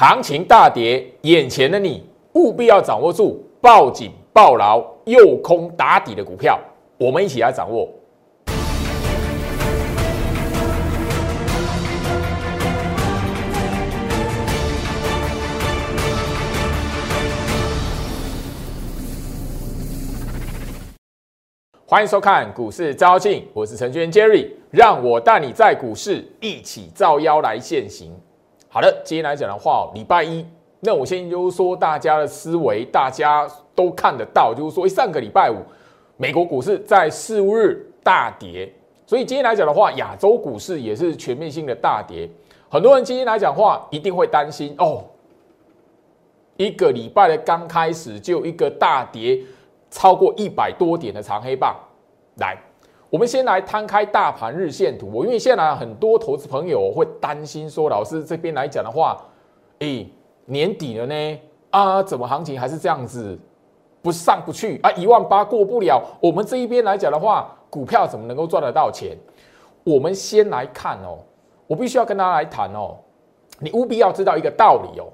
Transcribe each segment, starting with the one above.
行情大跌，眼前的你务必要掌握住抱紧抱牢诱空打底的股票，我们一起来掌握。欢迎收看股市招镜，我是程序员 Jerry，让我带你在股市一起造妖来现行。好的，今天来讲的话，礼拜一，那我先就是说大家的思维，大家都看得到，就是说上个礼拜五，美国股市在四五日大跌，所以今天来讲的话，亚洲股市也是全面性的大跌。很多人今天来讲话，一定会担心哦，一个礼拜的刚开始就一个大跌。超过一百多点的长黑棒，来，我们先来摊开大盘日线图。因为现在很多投资朋友会担心说，老师这边来讲的话，诶，年底了呢，啊，怎么行情还是这样子，不上不去啊，一万八过不了。我们这一边来讲的话，股票怎么能够赚得到钱？我们先来看哦，我必须要跟大家来谈哦，你务必要知道一个道理哦，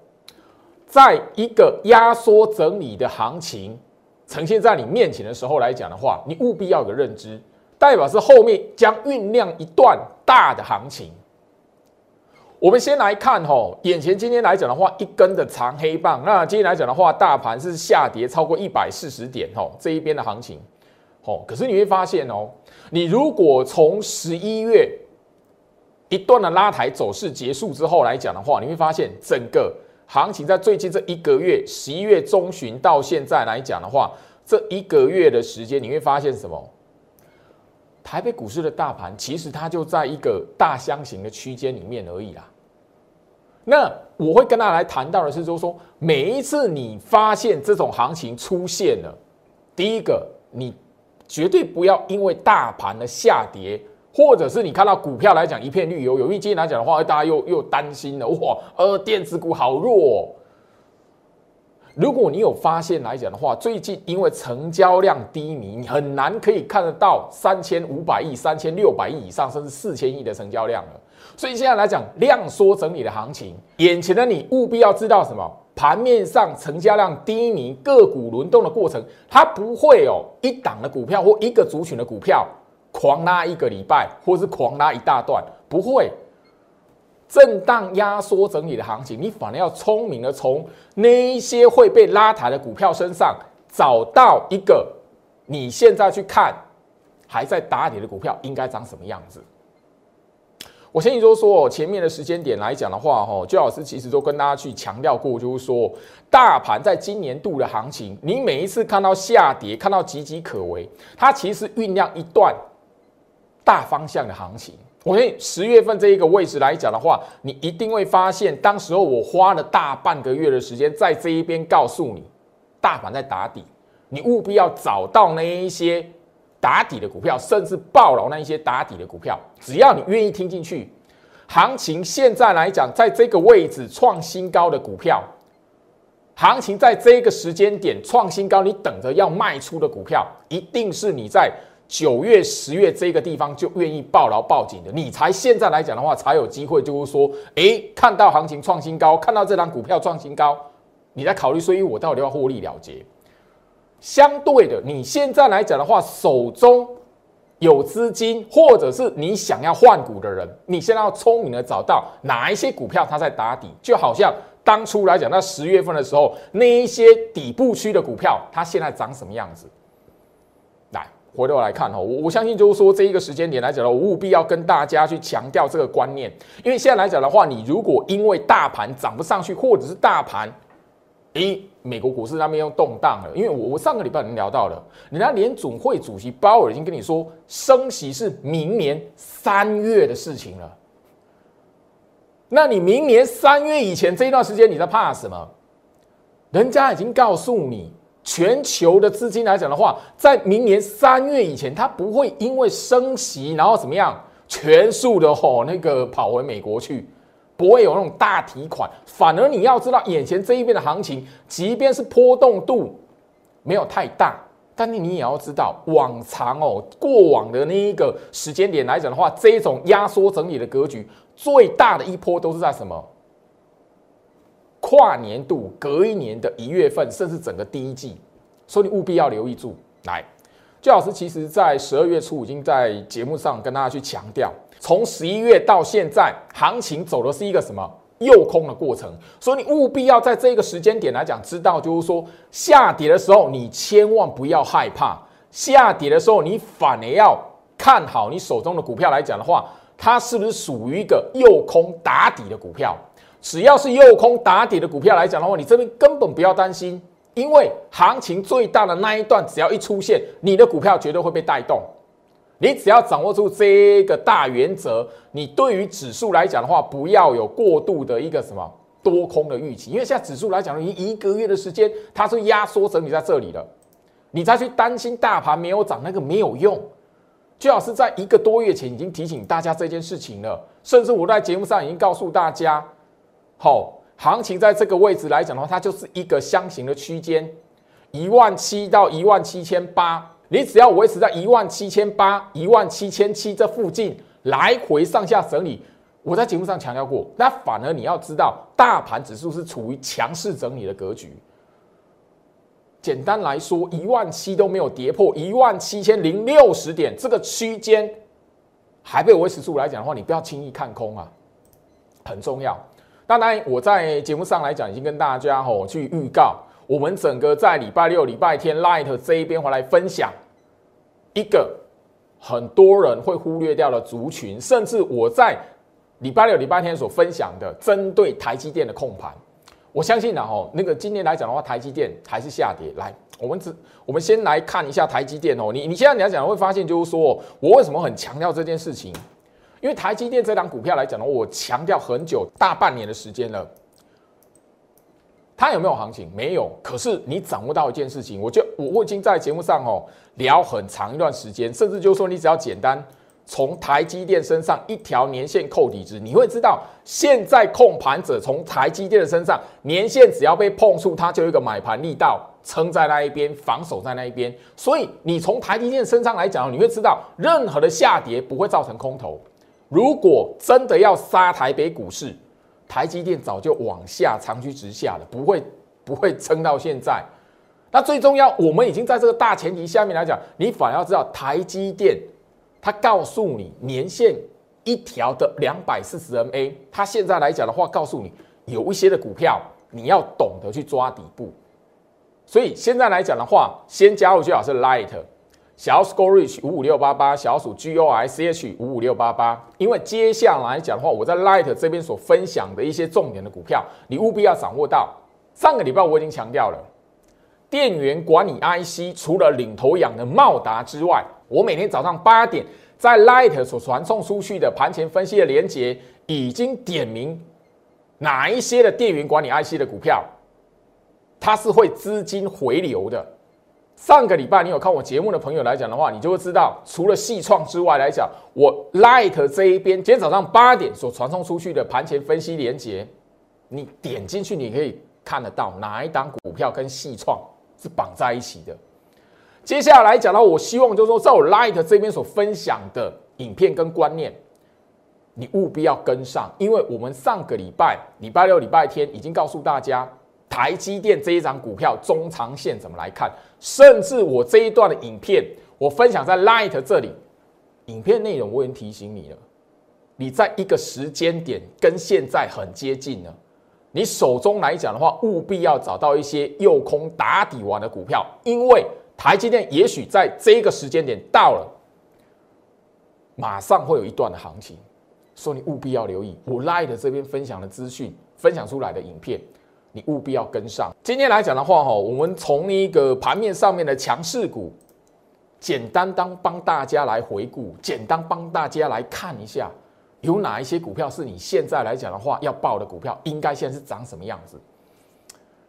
在一个压缩整理的行情。呈现在你面前的时候来讲的话，你务必要有个认知，代表是后面将酝酿一段大的行情。我们先来看吼，眼前今天来讲的话，一根的长黑棒。那今天来讲的话，大盘是下跌超过一百四十点吼，这一边的行情，哦。可是你会发现哦，你如果从十一月一段的拉抬走势结束之后来讲的话，你会发现整个。行情在最近这一个月，十一月中旬到现在来讲的话，这一个月的时间，你会发现什么？台北股市的大盘其实它就在一个大箱型的区间里面而已啦。那我会跟大家来谈到的是，就是说每一次你发现这种行情出现了，第一个，你绝对不要因为大盘的下跌。或者是你看到股票来讲一片绿油油，因为今天来讲的话，大家又又担心了，哇，呃，电子股好弱。如果你有发现来讲的话，最近因为成交量低迷，你很难可以看得到三千五百亿、三千六百亿以上，甚至四千亿的成交量了。所以现在来讲量缩整理的行情，眼前的你务必要知道什么？盘面上成交量低迷，个股轮动的过程，它不会有一档的股票或一个族群的股票。狂拉一个礼拜，或是狂拉一大段，不会震荡压缩整理的行情，你反而要聪明的从那一些会被拉抬的股票身上找到一个你现在去看还在打底的股票应该长什么样子。我先就说，前面的时间点来讲的话，哈，周老师其实都跟大家去强调过，就是说，大盘在今年度的行情，你每一次看到下跌，看到岌岌可危，它其实酝酿一段。大方向的行情，我跟十月份这一个位置来讲的话，你一定会发现，当时候我花了大半个月的时间在这一边告诉你，大盘在打底，你务必要找到那一些打底的股票，甚至爆牢那一些打底的股票，只要你愿意听进去，行情现在来讲，在这个位置创新高的股票，行情在这个时间点创新高，你等着要卖出的股票，一定是你在。九月、十月这个地方就愿意抱牢抱紧的，你才现在来讲的话，才有机会，就是说，哎，看到行情创新高，看到这张股票创新高，你在考虑，所以我到底要获利了结。相对的，你现在来讲的话，手中有资金，或者是你想要换股的人，你现在要聪明的找到哪一些股票它在打底，就好像当初来讲，那十月份的时候，那一些底部区的股票，它现在长什么样子？回头来看哈，我我相信就是说这一个时间点来讲呢，我务必要跟大家去强调这个观念，因为现在来讲的话，你如果因为大盘涨不上去，或者是大盘，诶，美国股市那边又动荡了，因为我我上个礼拜已经聊到了，人家联总会主席鲍尔已经跟你说，升息是明年三月的事情了，那你明年三月以前这一段时间你在怕什么？人家已经告诉你。全球的资金来讲的话，在明年三月以前，它不会因为升息，然后怎么样，全数的吼那个跑回美国去，不会有那种大提款。反而你要知道，眼前这一边的行情，即便是波动度没有太大，但是你也要知道，往常哦，过往的那一个时间点来讲的话，这种压缩整理的格局，最大的一波都是在什么？跨年度、隔一年的一月份，甚至整个第一季，所以你务必要留意住。来，最老师其实在十二月初已经在节目上跟大家去强调，从十一月到现在，行情走的是一个什么诱空的过程，所以你务必要在这个时间点来讲，知道就是说下跌的时候，你千万不要害怕，下跌的时候你反而要看好你手中的股票来讲的话，它是不是属于一个诱空打底的股票？只要是诱空打底的股票来讲的话，你这边根本不要担心，因为行情最大的那一段只要一出现，你的股票绝对会被带动。你只要掌握住这个大原则，你对于指数来讲的话，不要有过度的一个什么多空的预期，因为现在指数来讲，一一个月的时间，它是压缩整理在这里了，你再去担心大盘没有涨，那个没有用。最好是在一个多月前已经提醒大家这件事情了，甚至我在节目上已经告诉大家。好，行情在这个位置来讲的话，它就是一个箱型的区间，一万七到一万七千八，你只要维持在一万七千八、一万七千七这附近来回上下整理。我在节目上强调过，那反而你要知道，大盘指数是处于强势整理的格局。简单来说，一万七都没有跌破，一万七千零六十点这个区间还被维持住来讲的话，你不要轻易看空啊，很重要。当然，我在节目上来讲，已经跟大家吼去预告，我们整个在礼拜六、礼拜天 Light 这一边回来分享一个很多人会忽略掉的族群，甚至我在礼拜六、礼拜天所分享的针对台积电的控盘，我相信呢吼，那个今年来讲的话，台积电还是下跌。来，我们只我们先来看一下台积电哦，你你现在你要讲会发现，就是说我为什么很强调这件事情。因为台积电这档股票来讲呢，我强调很久，大半年的时间了，它有没有行情？没有。可是你掌握到一件事情，我就我我已经在节目上哦聊很长一段时间，甚至就是说，你只要简单从台积电身上一条年线扣底值，你会知道，现在控盘者从台积电的身上年线只要被碰触，它就有一个买盘力道撑在那一边，防守在那一边。所以你从台积电身上来讲，你会知道，任何的下跌不会造成空头。如果真的要杀台北股市，台积电早就往下长驱直下了，不会不会撑到现在。那最重要，我们已经在这个大前提下面来讲，你反而要知道台积电，它告诉你年限一条的两百四十 MA，它现在来讲的话，告诉你有一些的股票你要懂得去抓底部。所以现在来讲的话，先加入最好是 Light。小鼠 Go Reach 五五六八八，小鼠 G O I C H 五五六八八。因为接下来讲的话，我在 Light 这边所分享的一些重点的股票，你务必要掌握到。上个礼拜我已经强调了，电源管理 IC 除了领头羊的茂达之外，我每天早上八点在 Light 所传送出去的盘前分析的连接，已经点名哪一些的电源管理 IC 的股票，它是会资金回流的。上个礼拜你有看我节目的朋友来讲的话，你就会知道，除了细创之外来讲，我 Light 这一边今天早上八点所传送出去的盘前分析连接，你点进去你可以看得到哪一档股票跟细创是绑在一起的。接下来讲到，我希望就是说，在我 Light 这边所分享的影片跟观念，你务必要跟上，因为我们上个礼拜礼拜六、礼拜天已经告诉大家。台积电这一张股票中长线怎么来看？甚至我这一段的影片，我分享在 Light 这里，影片内容我已经提醒你了。你在一个时间点跟现在很接近了，你手中来讲的话，务必要找到一些诱空打底完的股票，因为台积电也许在这个时间点到了，马上会有一段的行情，所以你务必要留意我 Light 这边分享的资讯，分享出来的影片。你务必要跟上。今天来讲的话，哈，我们从一个盘面上面的强势股，简单当帮大家来回顾，简单帮大家来看一下，有哪一些股票是你现在来讲的话要报的股票，应该现在是长什么样子？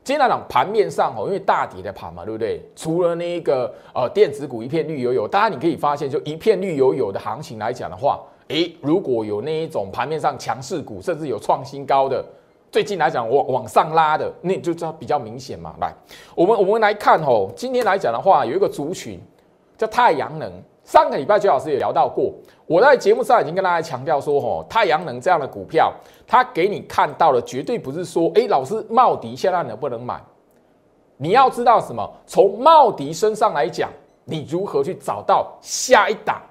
今天来讲盘面上，哦，因为大底的盘嘛，对不对？除了那个呃电子股一片绿油油，当然你可以发现，就一片绿油油的行情来讲的话，诶，如果有那一种盘面上强势股，甚至有创新高的。最近来讲，往往上拉的，那就知道比较明显嘛。来，我们我们来看哦，今天来讲的话，有一个族群叫太阳能。上个礼拜，周老师也聊到过，我在节目上已经跟大家强调说，吼，太阳能这样的股票，它给你看到的绝对不是说，哎，老师茂迪现在能不能买？你要知道什么？从茂迪身上来讲，你如何去找到下一档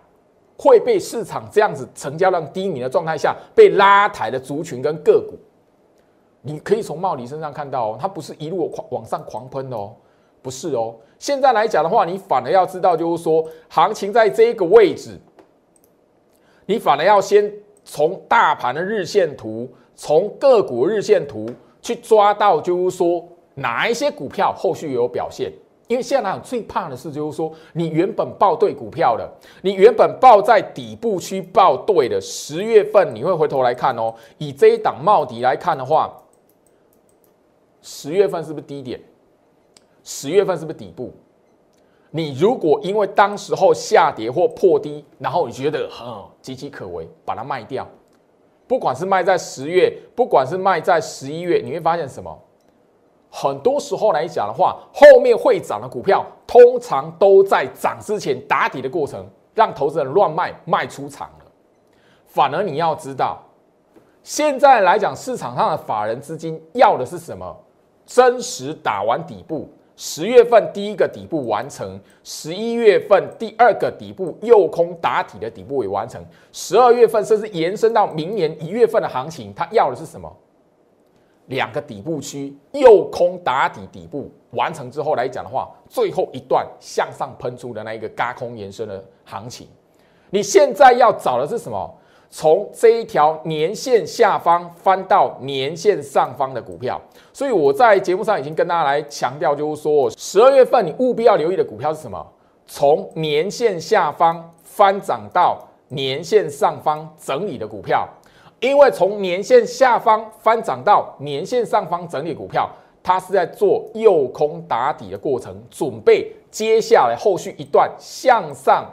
会被市场这样子成交量低迷的状态下被拉抬的族群跟个股？你可以从茂迪身上看到哦，它不是一路狂往上狂喷的哦，不是哦。现在来讲的话，你反而要知道，就是说行情在这个位置，你反而要先从大盘的日线图，从个股日线图去抓到，就是说。哪一些股票后续有表现？因为现在最怕的是，就是说你原本报对股票的，你原本报在底部区报对的，十月份你会回头来看哦。以这一档帽底来看的话，十月份是不是低点？十月份是不是底部？你如果因为当时候下跌或破低，然后你觉得很岌岌可危，把它卖掉，不管是卖在十月，不管是卖在十一月，你会发现什么？很多时候来讲的话，后面会涨的股票，通常都在涨之前打底的过程，让投资人乱卖，卖出场了。反而你要知道，现在来讲市场上的法人资金要的是什么？真实打完底部，十月份第一个底部完成，十一月份第二个底部右空打底的底部也完成，十二月份甚至延伸到明年一月份的行情，它要的是什么？两个底部区右空打底底部完成之后来讲的话，最后一段向上喷出的那一个嘎空延伸的行情，你现在要找的是什么？从这一条年线下方翻到年线上方的股票。所以我在节目上已经跟大家来强调，就是说十二月份你务必要留意的股票是什么？从年线下方翻涨到年线上方整理的股票。因为从年线下方翻涨到年线上方整理股票，它是在做右空打底的过程，准备接下来后续一段向上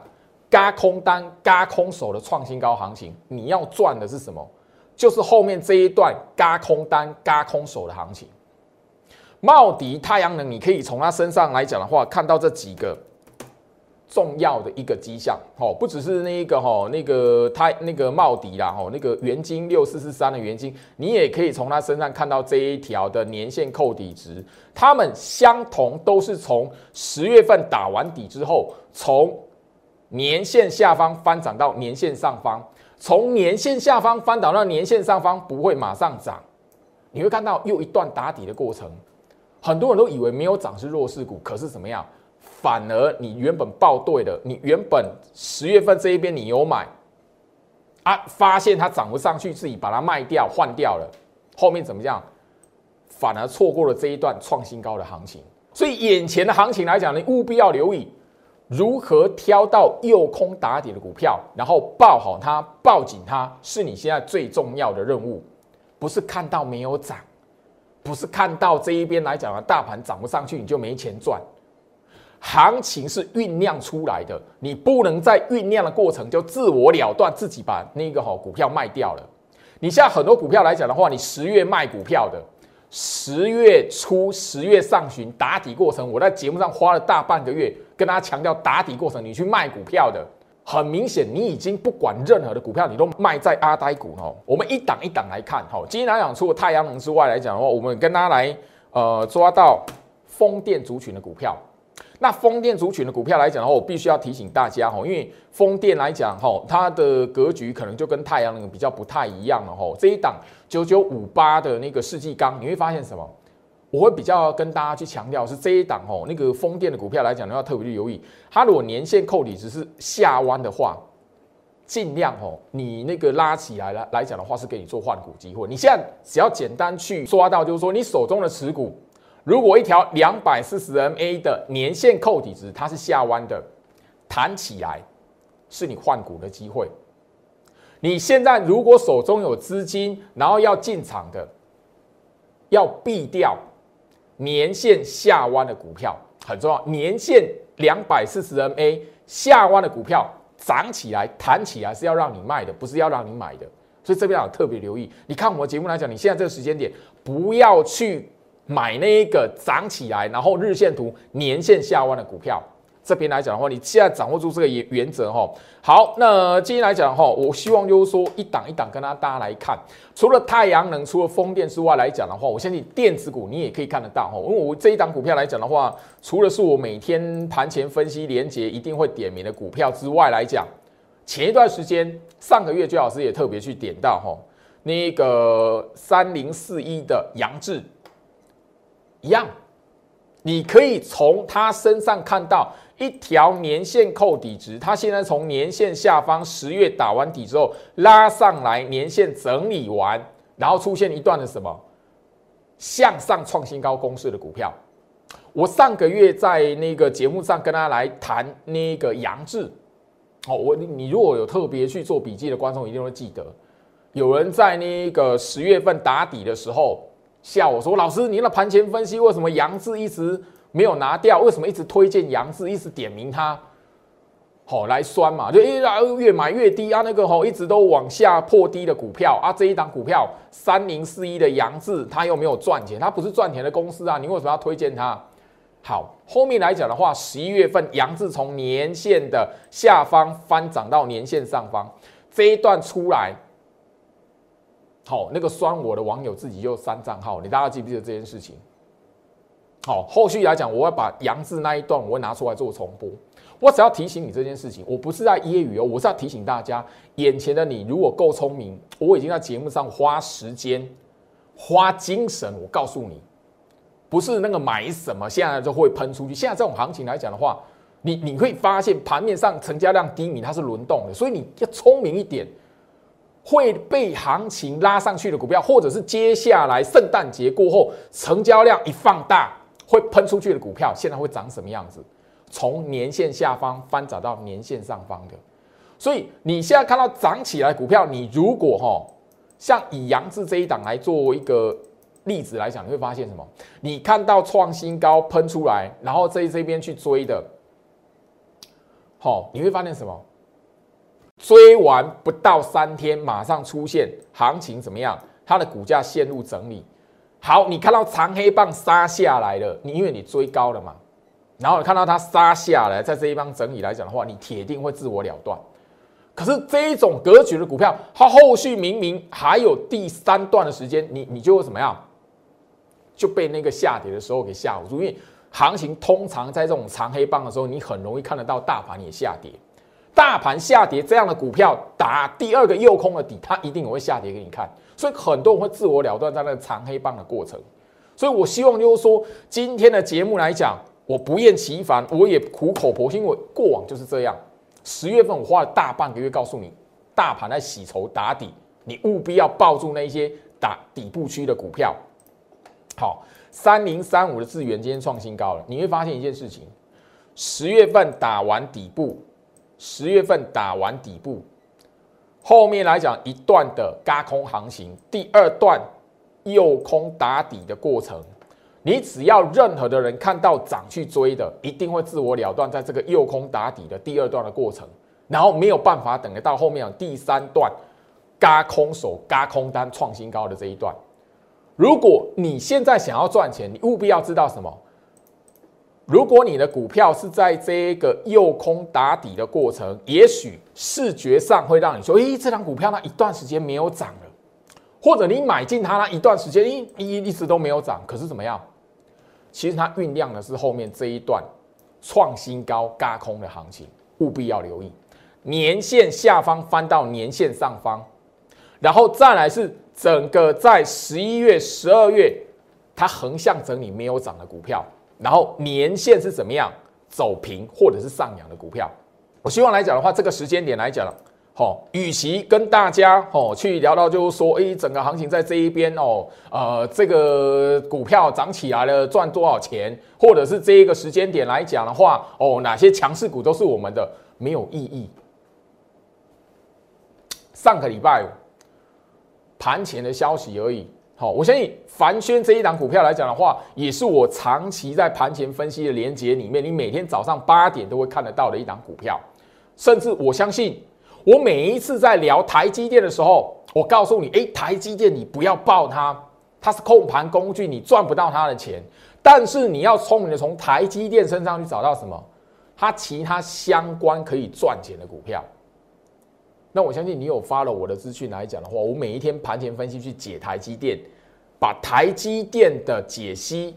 嘎空单、嘎空手的创新高行情。你要赚的是什么？就是后面这一段嘎空单、嘎空手的行情。茂迪太阳能，你可以从它身上来讲的话，看到这几个。重要的一个迹象，哦，不只是那一个哈，那个它那个茂迪啦，哦，那个元金六四四三的元金，你也可以从它身上看到这一条的年线扣底值，它们相同，都是从十月份打完底之后，从年线下方翻涨到年线上方，从年线下方翻涨到年线上方，不会马上涨，你会看到又一段打底的过程，很多人都以为没有涨是弱势股，可是怎么样？反而你原本报对的，你原本十月份这一边你有买啊，发现它涨不上去，自己把它卖掉换掉了，后面怎么样？反而错过了这一段创新高的行情。所以眼前的行情来讲，你务必要留意如何挑到右空打底的股票，然后抱好它，抱紧它，是你现在最重要的任务。不是看到没有涨，不是看到这一边来讲的大盘涨不上去，你就没钱赚。行情是酝酿出来的，你不能在酝酿的过程就自我了断，自己把那个好股票卖掉了。你现在很多股票来讲的话，你十月卖股票的，十月初、十月上旬打底过程，我在节目上花了大半个月跟大家强调打底过程，你去卖股票的，很明显你已经不管任何的股票，你都卖在阿呆股哦。我们一档一档来看，哈，今天来讲除了太阳能之外来讲的话，我们跟大家来呃抓到风电族群的股票。那风电族群的股票来讲的话，我必须要提醒大家哈，因为风电来讲哈，它的格局可能就跟太阳能比较不太一样了哈。这一档九九五八的那个世纪钢，你会发现什么？我会比较跟大家去强调是这一档哦，那个风电的股票来讲，的话特别去留意，它如果年线扣底只是下弯的话，尽量哦，你那个拉起来了来讲的话，是给你做换股机会。你现在只要简单去抓到，就是说你手中的持股。如果一条两百四十 MA 的年线扣底值它是下弯的，弹起来是你换股的机会。你现在如果手中有资金，然后要进场的，要避掉年线下弯的股票很重要。年线两百四十 MA 下弯的股票涨起来弹起来是要让你卖的，不是要让你买的。所以这边要特别留意。你看我们节目来讲，你现在这个时间点不要去。买那一个涨起来，然后日线图年线下弯的股票，这边来讲的话，你现在掌握住这个原原则哈。好，那今天来讲哈，我希望就是说一档一档跟大家来看，除了太阳能、除了风电之外来讲的话，我相信电子股你也可以看得到哈。因为我这一档股票来讲的话，除了是我每天盘前分析连接一定会点名的股票之外来讲，前一段时间上个月最老师也特别去点到哈，那个三零四一的杨志一样，你可以从他身上看到。一条年线扣底值，它现在从年线下方十月打完底之后拉上来，年线整理完，然后出现一段的什么向上创新高公式的股票。我上个月在那个节目上跟大家来谈那个杨志，哦，我你如果有特别去做笔记的观众一定会记得，有人在那个十月份打底的时候笑我说：“老师，您的盘前分析为什么杨志一直？”没有拿掉，为什么一直推荐杨志，一直点名他，好来酸嘛？就一越买越低啊，那个吼一直都往下破低的股票啊，这一档股票三零四一的杨志，他又没有赚钱，他不是赚钱的公司啊，你为什么要推荐他？好，后面来讲的话，十一月份杨志从年线的下方翻涨到年线上方，这一段出来，好，那个酸我的网友自己又删账号，你大家记不记得这件事情？好，后续来讲，我要把杨志那一段我会拿出来做重播。我只要提醒你这件事情，我不是在揶揄哦，我是要提醒大家，眼前的你如果够聪明，我已经在节目上花时间、花精神，我告诉你，不是那个买什么现在就会喷出去。现在这种行情来讲的话，你你会发现盘面上成交量低迷，它是轮动的，所以你要聪明一点，会被行情拉上去的股票，或者是接下来圣诞节过后成交量一放大。会喷出去的股票，现在会长什么样子？从年线下方翻涨到年线上方的，所以你现在看到涨起来股票，你如果哈，像以杨志这一档来做一个例子来讲，你会发现什么？你看到创新高喷出来，然后在这边去追的，好，你会发现什么？追完不到三天，马上出现行情怎么样？它的股价陷入整理。好，你看到长黑棒杀下来了，你因为你追高了嘛，然后你看到它杀下来，在这一帮整理来讲的话，你铁定会自我了断。可是这一种格局的股票，它后续明明还有第三段的时间，你你就会怎么样？就被那个下跌的时候给吓唬住，因为行情通常在这种长黑棒的时候，你很容易看得到大盘也下跌。大盘下跌这样的股票打第二个右空的底，它一定也会下跌给你看。所以很多人会自我了断在那个长黑棒的过程，所以我希望就是说，今天的节目来讲，我不厌其烦，我也苦口婆心，我过往就是这样。十月份我花了大半个月告诉你，大盘在洗筹打底，你务必要抱住那些打底部区的股票。好，三零三五的资源今天创新高了，你会发现一件事情：十月份打完底部，十月份打完底部。后面来讲一段的嘎空行情，第二段右空打底的过程，你只要任何的人看到涨去追的，一定会自我了断，在这个右空打底的第二段的过程，然后没有办法等得到后面第三段嘎空手嘎空单创新高的这一段。如果你现在想要赚钱，你务必要知道什么？如果你的股票是在这个右空打底的过程，也许视觉上会让你说：“诶，这张股票呢一段时间没有涨了。”或者你买进它那一段时间，一一一直都没有涨。可是怎么样？其实它酝酿的是后面这一段创新高、嘎空的行情，务必要留意。年线下方翻到年线上方，然后再来是整个在十一月、十二月它横向整理没有涨的股票。然后年限是怎么样走平或者是上扬的股票？我希望来讲的话，这个时间点来讲，好，与其跟大家哦去聊到就是说，哎，整个行情在这一边哦，呃，这个股票涨起来了，赚多少钱，或者是这一个时间点来讲的话，哦，哪些强势股都是我们的，没有意义。上个礼拜盘前的消息而已。好，我相信凡轩这一档股票来讲的话，也是我长期在盘前分析的连接里面，你每天早上八点都会看得到的一档股票。甚至我相信，我每一次在聊台积电的时候，我告诉你，诶，台积电你不要抱它，它是控盘工具，你赚不到它的钱。但是你要聪明的从台积电身上去找到什么？它其他相关可以赚钱的股票。那我相信你有发了我的资讯来讲的话，我每一天盘前分析去解台积电，把台积电的解析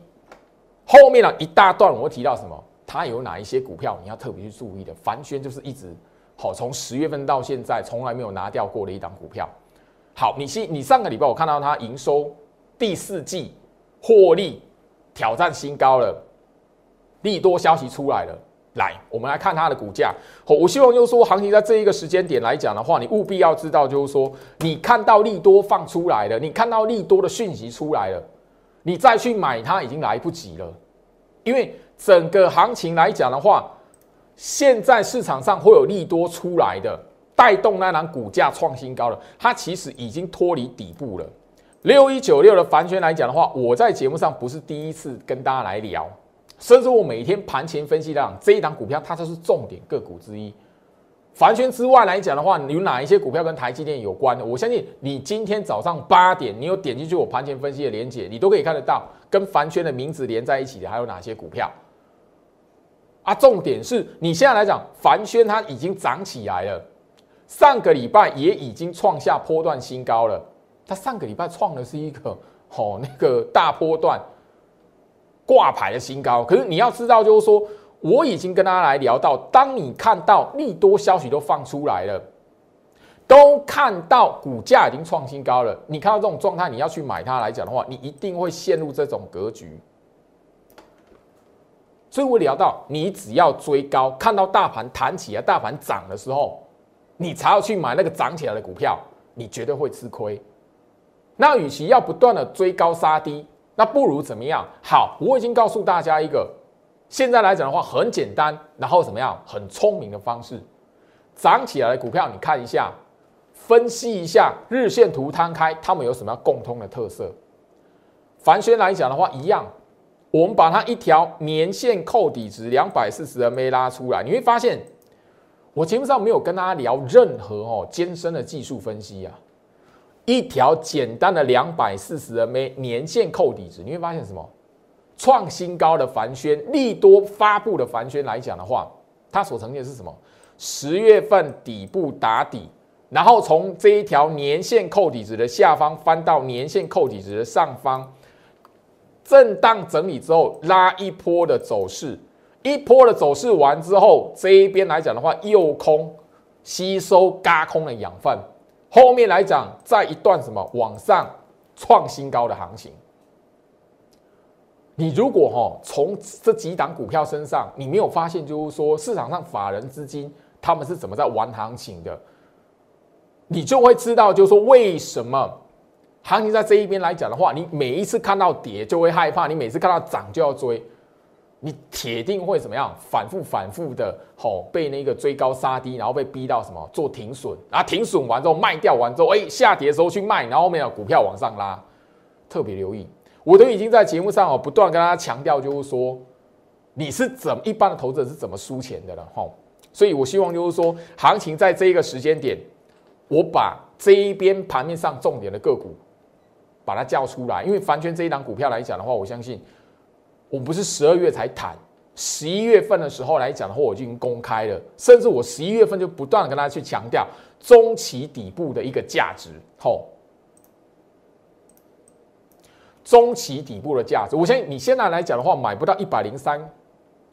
后面的一大段，我会提到什么？它有哪一些股票你要特别去注意的？凡轩就是一直好，从十月份到现在从来没有拿掉过的一档股票。好，你先，你上个礼拜我看到它营收第四季获利挑战新高了，利多消息出来了。来，我们来看它的股价。好，我希望就是说，行情在这一个时间点来讲的话，你务必要知道，就是说，你看到利多放出来了，你看到利多的讯息出来了，你再去买它已经来不及了。因为整个行情来讲的话，现在市场上会有利多出来的，带动那档股价创新高了，它其实已经脱离底部了。六一九六的凡轩来讲的话，我在节目上不是第一次跟大家来聊。甚至我每天盘前分析的这一档股票，它就是重点个股之一。凡轩之外来讲的话，有哪一些股票跟台积电有关的？我相信你今天早上八点，你有点进去我盘前分析的连接，你都可以看得到跟凡轩的名字连在一起的还有哪些股票。啊，重点是你现在来讲，凡轩它已经涨起来了，上个礼拜也已经创下波段新高了。它上个礼拜创的是一个哦那个大波段。挂牌的新高，可是你要知道，就是说，我已经跟大家来聊到，当你看到利多消息都放出来了，都看到股价已经创新高了，你看到这种状态，你要去买它来讲的话，你一定会陷入这种格局。所以我聊到，你只要追高，看到大盘弹起来、大盘涨的时候，你才要去买那个涨起来的股票，你绝对会吃亏。那与其要不断的追高杀低。那不如怎么样？好，我已经告诉大家一个，现在来讲的话很简单，然后怎么样？很聪明的方式，涨起来的股票，你看一下，分析一下日线图摊开，它们有什么共通的特色？凡轩来讲的话，一样，我们把它一条年线扣底值两百四十 MA 拉出来，你会发现，我节目上没有跟大家聊任何哦艰深的技术分析啊。一条简单的两百四十 MA 年线扣底值，你会发现什么？创新高的凡轩利多发布的凡轩来讲的话，它所呈现的是什么？十月份底部打底，然后从这一条年线扣底值的下方翻到年线扣底值的上方，震荡整理之后拉一波的走势，一波的走势完之后，这一边来讲的话，右空吸收嘎空的养分。后面来讲，在一段什么往上创新高的行情，你如果哈从这几档股票身上，你没有发现，就是说市场上法人资金他们是怎么在玩行情的，你就会知道，就是说为什么行情在这一边来讲的话，你每一次看到跌就会害怕，你每次看到涨就要追。你铁定会怎么样？反复反复的吼，被那个追高杀低，然后被逼到什么做停损，然后停损完之后卖掉完之后，哎，下跌的时候去卖，然后后面股票往上拉，特别留意。我都已经在节目上哦，不断跟大家强调，就是说你是怎一般的投资者是怎么输钱的了吼。所以我希望就是说，行情在这一个时间点，我把这一边盘面上重点的个股把它叫出来，因为凡圈这一档股票来讲的话，我相信。我不是十二月才谈，十一月份的时候来讲的话，我已经公开了，甚至我十一月份就不断的跟大家去强调中期底部的一个价值，吼，中期底部的价值，我相信你现在来讲的话，买不到一百零三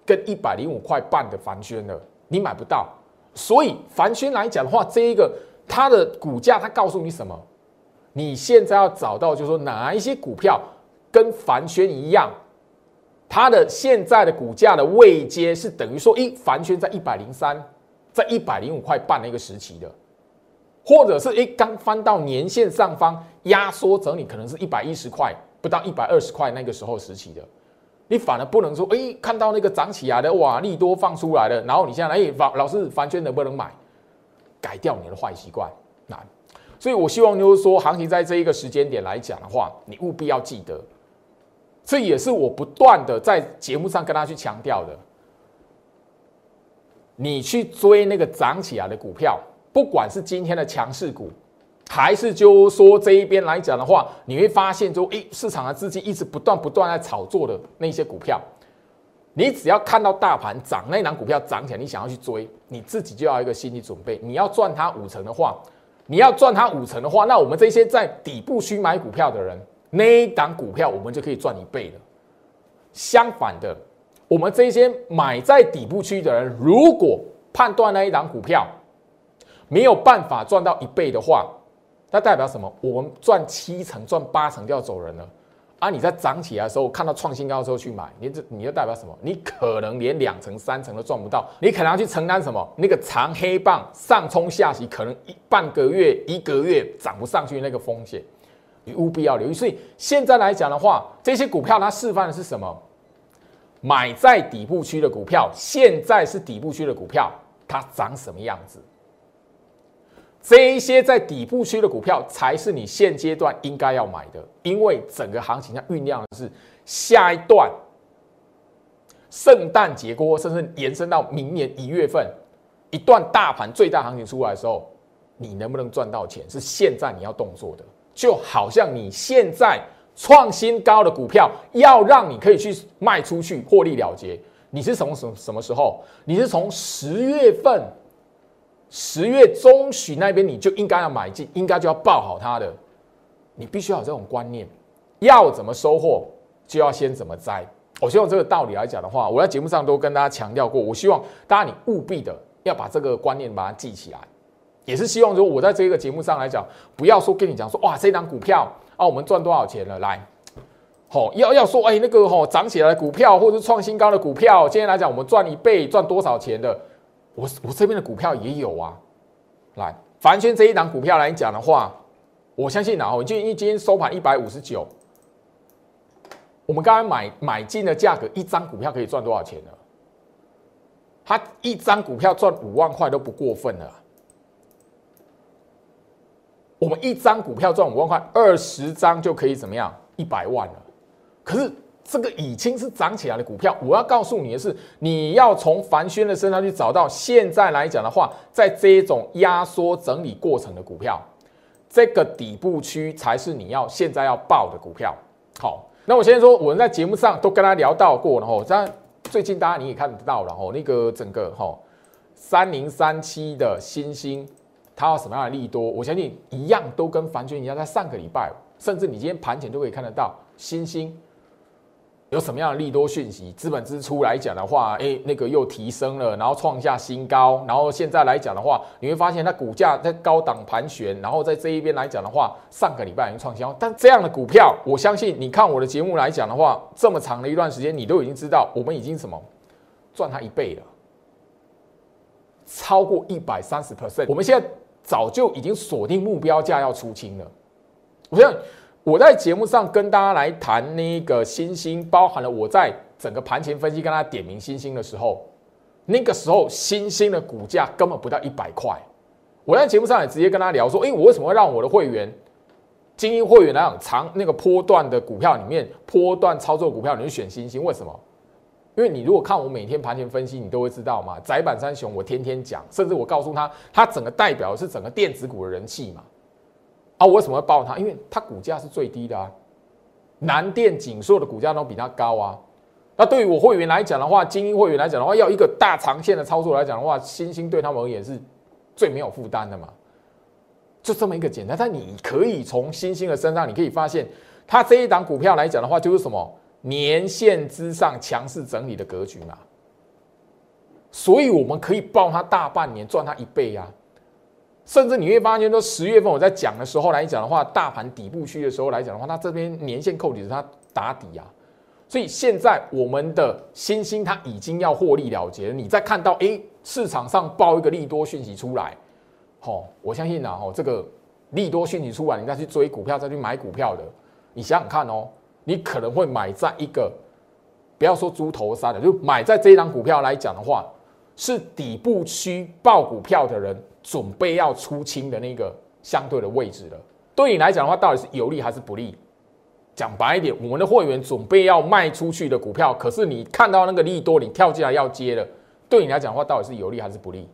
跟一百零五块半的凡轩了，你买不到，所以凡轩来讲的话，这一个它的股价，它告诉你什么？你现在要找到，就是说哪一些股票跟凡轩一样。它的现在的股价的位阶是等于说，一凡圈在一百零三，在一百零五块半的一个时期的，或者是一刚翻到年线上方压缩整理，可能是一百一十块不到一百二十块那个时候时期的，你反而不能说，哎，看到那个涨起来的哇，利多放出来了，然后你现在哎，老老师凡圈能不能买？改掉你的坏习惯，难。所以我希望就是说，行情在这一个时间点来讲的话，你务必要记得。这也是我不断的在节目上跟他去强调的。你去追那个涨起来的股票，不管是今天的强势股，还是就说这一边来讲的话，你会发现，就诶，市场的资金一直不断不断在炒作的那些股票，你只要看到大盘涨，那档股票涨起来，你想要去追，你自己就要一个心理准备。你要赚它五成的话，你要赚它五成的话，那我们这些在底部区买股票的人，那一档股票我们就可以赚一倍了。相反的，我们这些买在底部区的人，如果判断那一档股票没有办法赚到一倍的话，那代表什么？我们赚七成、赚八成就要走人了。啊！你在涨起来的时候看到创新高的时候去买，你这你就代表什么？你可能连两成、三成都赚不到，你可能要去承担什么？那个长黑棒上冲下洗，可能一半个月、一个月涨不上去那个风险，你务必要留意。所以现在来讲的话，这些股票它示范的是什么？买在底部区的股票，现在是底部区的股票，它长什么样子？这一些在底部区的股票才是你现阶段应该要买的，因为整个行情它酝酿的是下一段圣诞节过后，甚至延伸到明年一月份一段大盘最大行情出来的时候，你能不能赚到钱，是现在你要动作的。就好像你现在创新高的股票，要让你可以去卖出去获利了结，你是从什么什么时候？你是从十月份。十月中旬那边你就应该要买进，应该就要报好它的。你必须要有这种观念，要怎么收获就要先怎么栽。我希望这个道理来讲的话，我在节目上都跟大家强调过。我希望大家你务必的要把这个观念把它记起来，也是希望说我在这个节目上来讲，不要说跟你讲说哇这张股票啊我们赚多少钱了来，好要要说哎那个吼涨起来的股票或者是创新高的股票，今天来讲我们赚一倍赚多少钱的。我我这边的股票也有啊，来凡轩这一档股票来讲的话，我相信然后就因为今天收盘一百五十九，我们刚才买买进的价格，一张股票可以赚多少钱呢？他一张股票赚五万块都不过分了。我们一张股票赚五万块，二十张就可以怎么样？一百万了。可是。这个已经是涨起来的股票，我要告诉你的是，你要从凡轩的身上去找到现在来讲的话，在这一种压缩整理过程的股票，这个底部区才是你要现在要报的股票。好，那我先说，我们在节目上都跟他聊到过了吼，但最近大家你也看得到了吼，那个整个吼三零三七的新兴，它有什么样的利多？我相信一样都跟凡轩一样，在上个礼拜，甚至你今天盘前都可以看得到新兴。有什么样的利多讯息？资本支出来讲的话，哎，那个又提升了，然后创下新高，然后现在来讲的话，你会发现它股价在高档盘旋，然后在这一边来讲的话，上个礼拜已经创新高。但这样的股票，我相信你看我的节目来讲的话，这么长的一段时间，你都已经知道，我们已经什么赚它一倍了，超过一百三十 percent。我们现在早就已经锁定目标价要出清了，我想。我在节目上跟大家来谈那个新兴，包含了我在整个盘前分析跟大家点名新兴的时候，那个时候新兴的股价根本不到一百块。我在节目上也直接跟他聊说，哎，我为什么让我的会员、精英会员来讲长那个波段的股票里面，波段操作股票，你就选新兴？为什么？因为你如果看我每天盘前分析，你都会知道嘛。窄板三雄，我天天讲，甚至我告诉他，它整个代表的是整个电子股的人气嘛。啊，我为什么会报它？因为它股价是最低的啊，南电、景硕的股价都比它高啊。那对于我会员来讲的话，精英会员来讲的话，要一个大长线的操作来讲的话，新兴对他们而言是最没有负担的嘛。就这么一个简单，但你可以从新兴的身上，你可以发现，它这一档股票来讲的话，就是什么年线之上强势整理的格局嘛。所以我们可以报它大半年，赚它一倍呀。甚至你会发现，说十月份我在讲的时候来讲的话，大盘底部区的时候来讲的话，它这边年线扣底是它打底啊。所以现在我们的新兴它已经要获利了结。你再看到哎，市场上报一个利多讯息出来，好，我相信啊，哦，这个利多讯息出来，你再去追股票，再去买股票的，你想想看哦，你可能会买在一个不要说猪头山的，就买在这一张股票来讲的话，是底部区爆股票的人。准备要出清的那个相对的位置了，对你来讲的话，到底是有利还是不利？讲白一点，我们的会员准备要卖出去的股票，可是你看到那个利多，你跳进来要接了，对你来讲的话，到底是有利还是不利？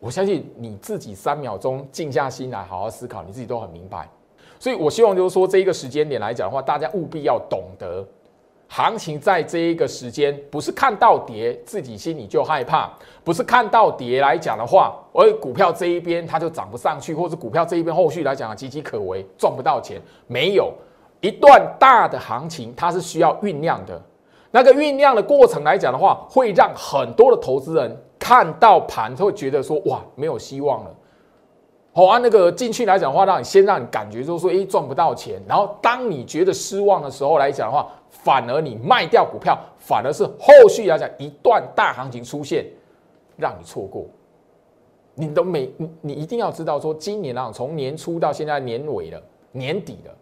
我相信你自己三秒钟静下心来好好思考，你自己都很明白。所以我希望就是说，这一个时间点来讲的话，大家务必要懂得行情在这一个时间，不是看到跌自己心里就害怕，不是看到跌来讲的话，而股票这一边它就涨不上去，或者股票这一边后续来讲岌岌可危，赚不到钱。没有一段大的行情，它是需要酝酿的。那个酝酿的过程来讲的话，会让很多的投资人看到盘，会觉得说哇，没有希望了。好啊，那个进去来讲的话，让你先让你感觉就是说，哎，赚不到钱。然后当你觉得失望的时候来讲的话，反而你卖掉股票，反而是后续来讲一段大行情出现，让你错过。你都每你你一定要知道说，今年啊，从年初到现在年尾了，年底了，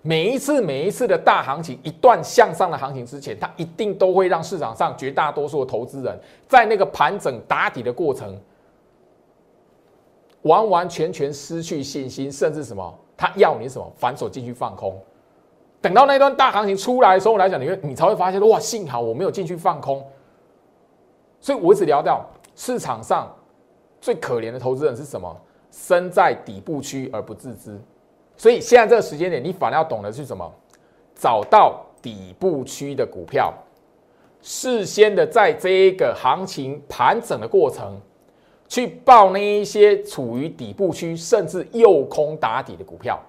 每一次每一次的大行情，一段向上的行情之前，它一定都会让市场上绝大多数的投资人在那个盘整打底的过程。完完全全失去信心，甚至什么？他要你什么？反手进去放空。等到那段大行情出来的时候来讲，你会你才会发现，哇，幸好我没有进去放空。所以我一直聊到市场上最可怜的投资人是什么？身在底部区而不自知。所以现在这个时间点，你反而要懂得是什么？找到底部区的股票，事先的在这一个行情盘整的过程。去报那一些处于底部区，甚至右空打底的股票。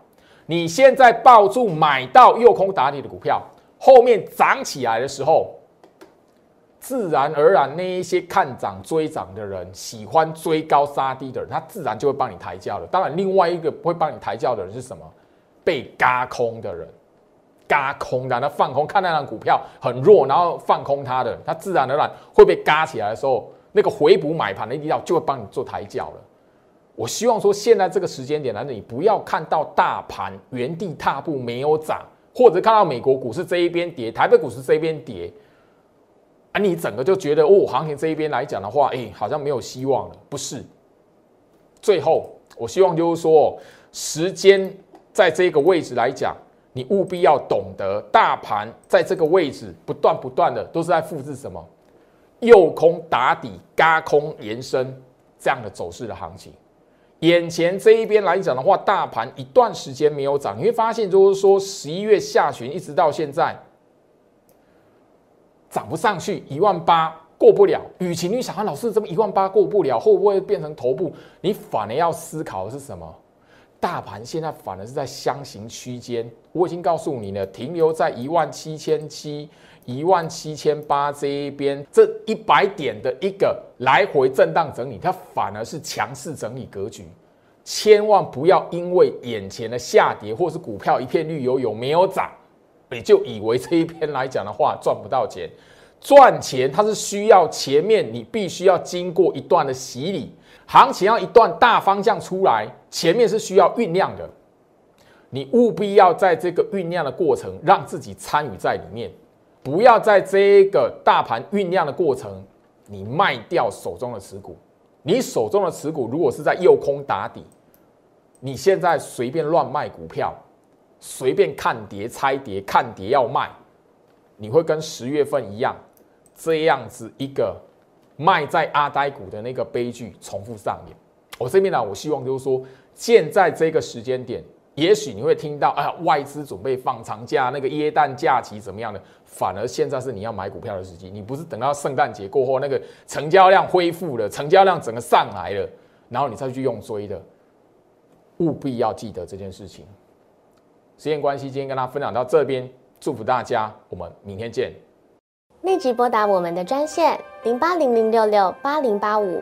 你现在抱住买到右空打底的股票，后面涨起来的时候，自然而然那一些看涨追涨的人，喜欢追高杀低的人，他自然就会帮你抬轿了。当然，另外一个不会帮你抬轿的人是什么？被嘎空的人，嘎空的，那放空看那张股票很弱，然后放空它的，他自然而然会被嘎起来的时候。那个回补买盘的力道就会帮你做抬轿了。我希望说，现在这个时间点来，你不要看到大盘原地踏步没有涨，或者看到美国股市这一边跌，台北股市这一边跌，啊，你整个就觉得哦，行情这一边来讲的话，哎，好像没有希望了。不是，最后我希望就是说，时间在这个位置来讲，你务必要懂得，大盘在这个位置不断不断的都是在复制什么？右空打底，嘎空延伸，这样的走势的行情，眼前这一边来讲的话，大盘一段时间没有涨，你会发现就是说，十一月下旬一直到现在涨不上去，一万八过不了。与其你想老师这么一万八过不了，会不会变成头部？你反而要思考的是什么？大盘现在反而是在箱型区间，我已经告诉你了，停留在一万七千七。一万七千八这一边，这一百点的一个来回震荡整理，它反而是强势整理格局。千万不要因为眼前的下跌，或是股票一片绿油油没有涨，你就以为这一边来讲的话赚不到钱。赚钱它是需要前面你必须要经过一段的洗礼，行情要一段大方向出来，前面是需要酝酿的。你务必要在这个酝酿的过程，让自己参与在里面。不要在这个大盘酝酿的过程，你卖掉手中的持股。你手中的持股如果是在右空打底，你现在随便乱卖股票，随便看跌猜跌，看跌要卖，你会跟十月份一样，这样子一个卖在阿呆股的那个悲剧重复上演。我这边呢，我希望就是说，现在这个时间点。也许你会听到啊，外资准备放长假，那个耶诞假期怎么样的？反而现在是你要买股票的时机，你不是等到圣诞节过后，那个成交量恢复了，成交量整个上来了，然后你再去用追的，务必要记得这件事情。时间关系，今天跟大家分享到这边，祝福大家，我们明天见。立即拨打我们的专线零八零零六六八零八五。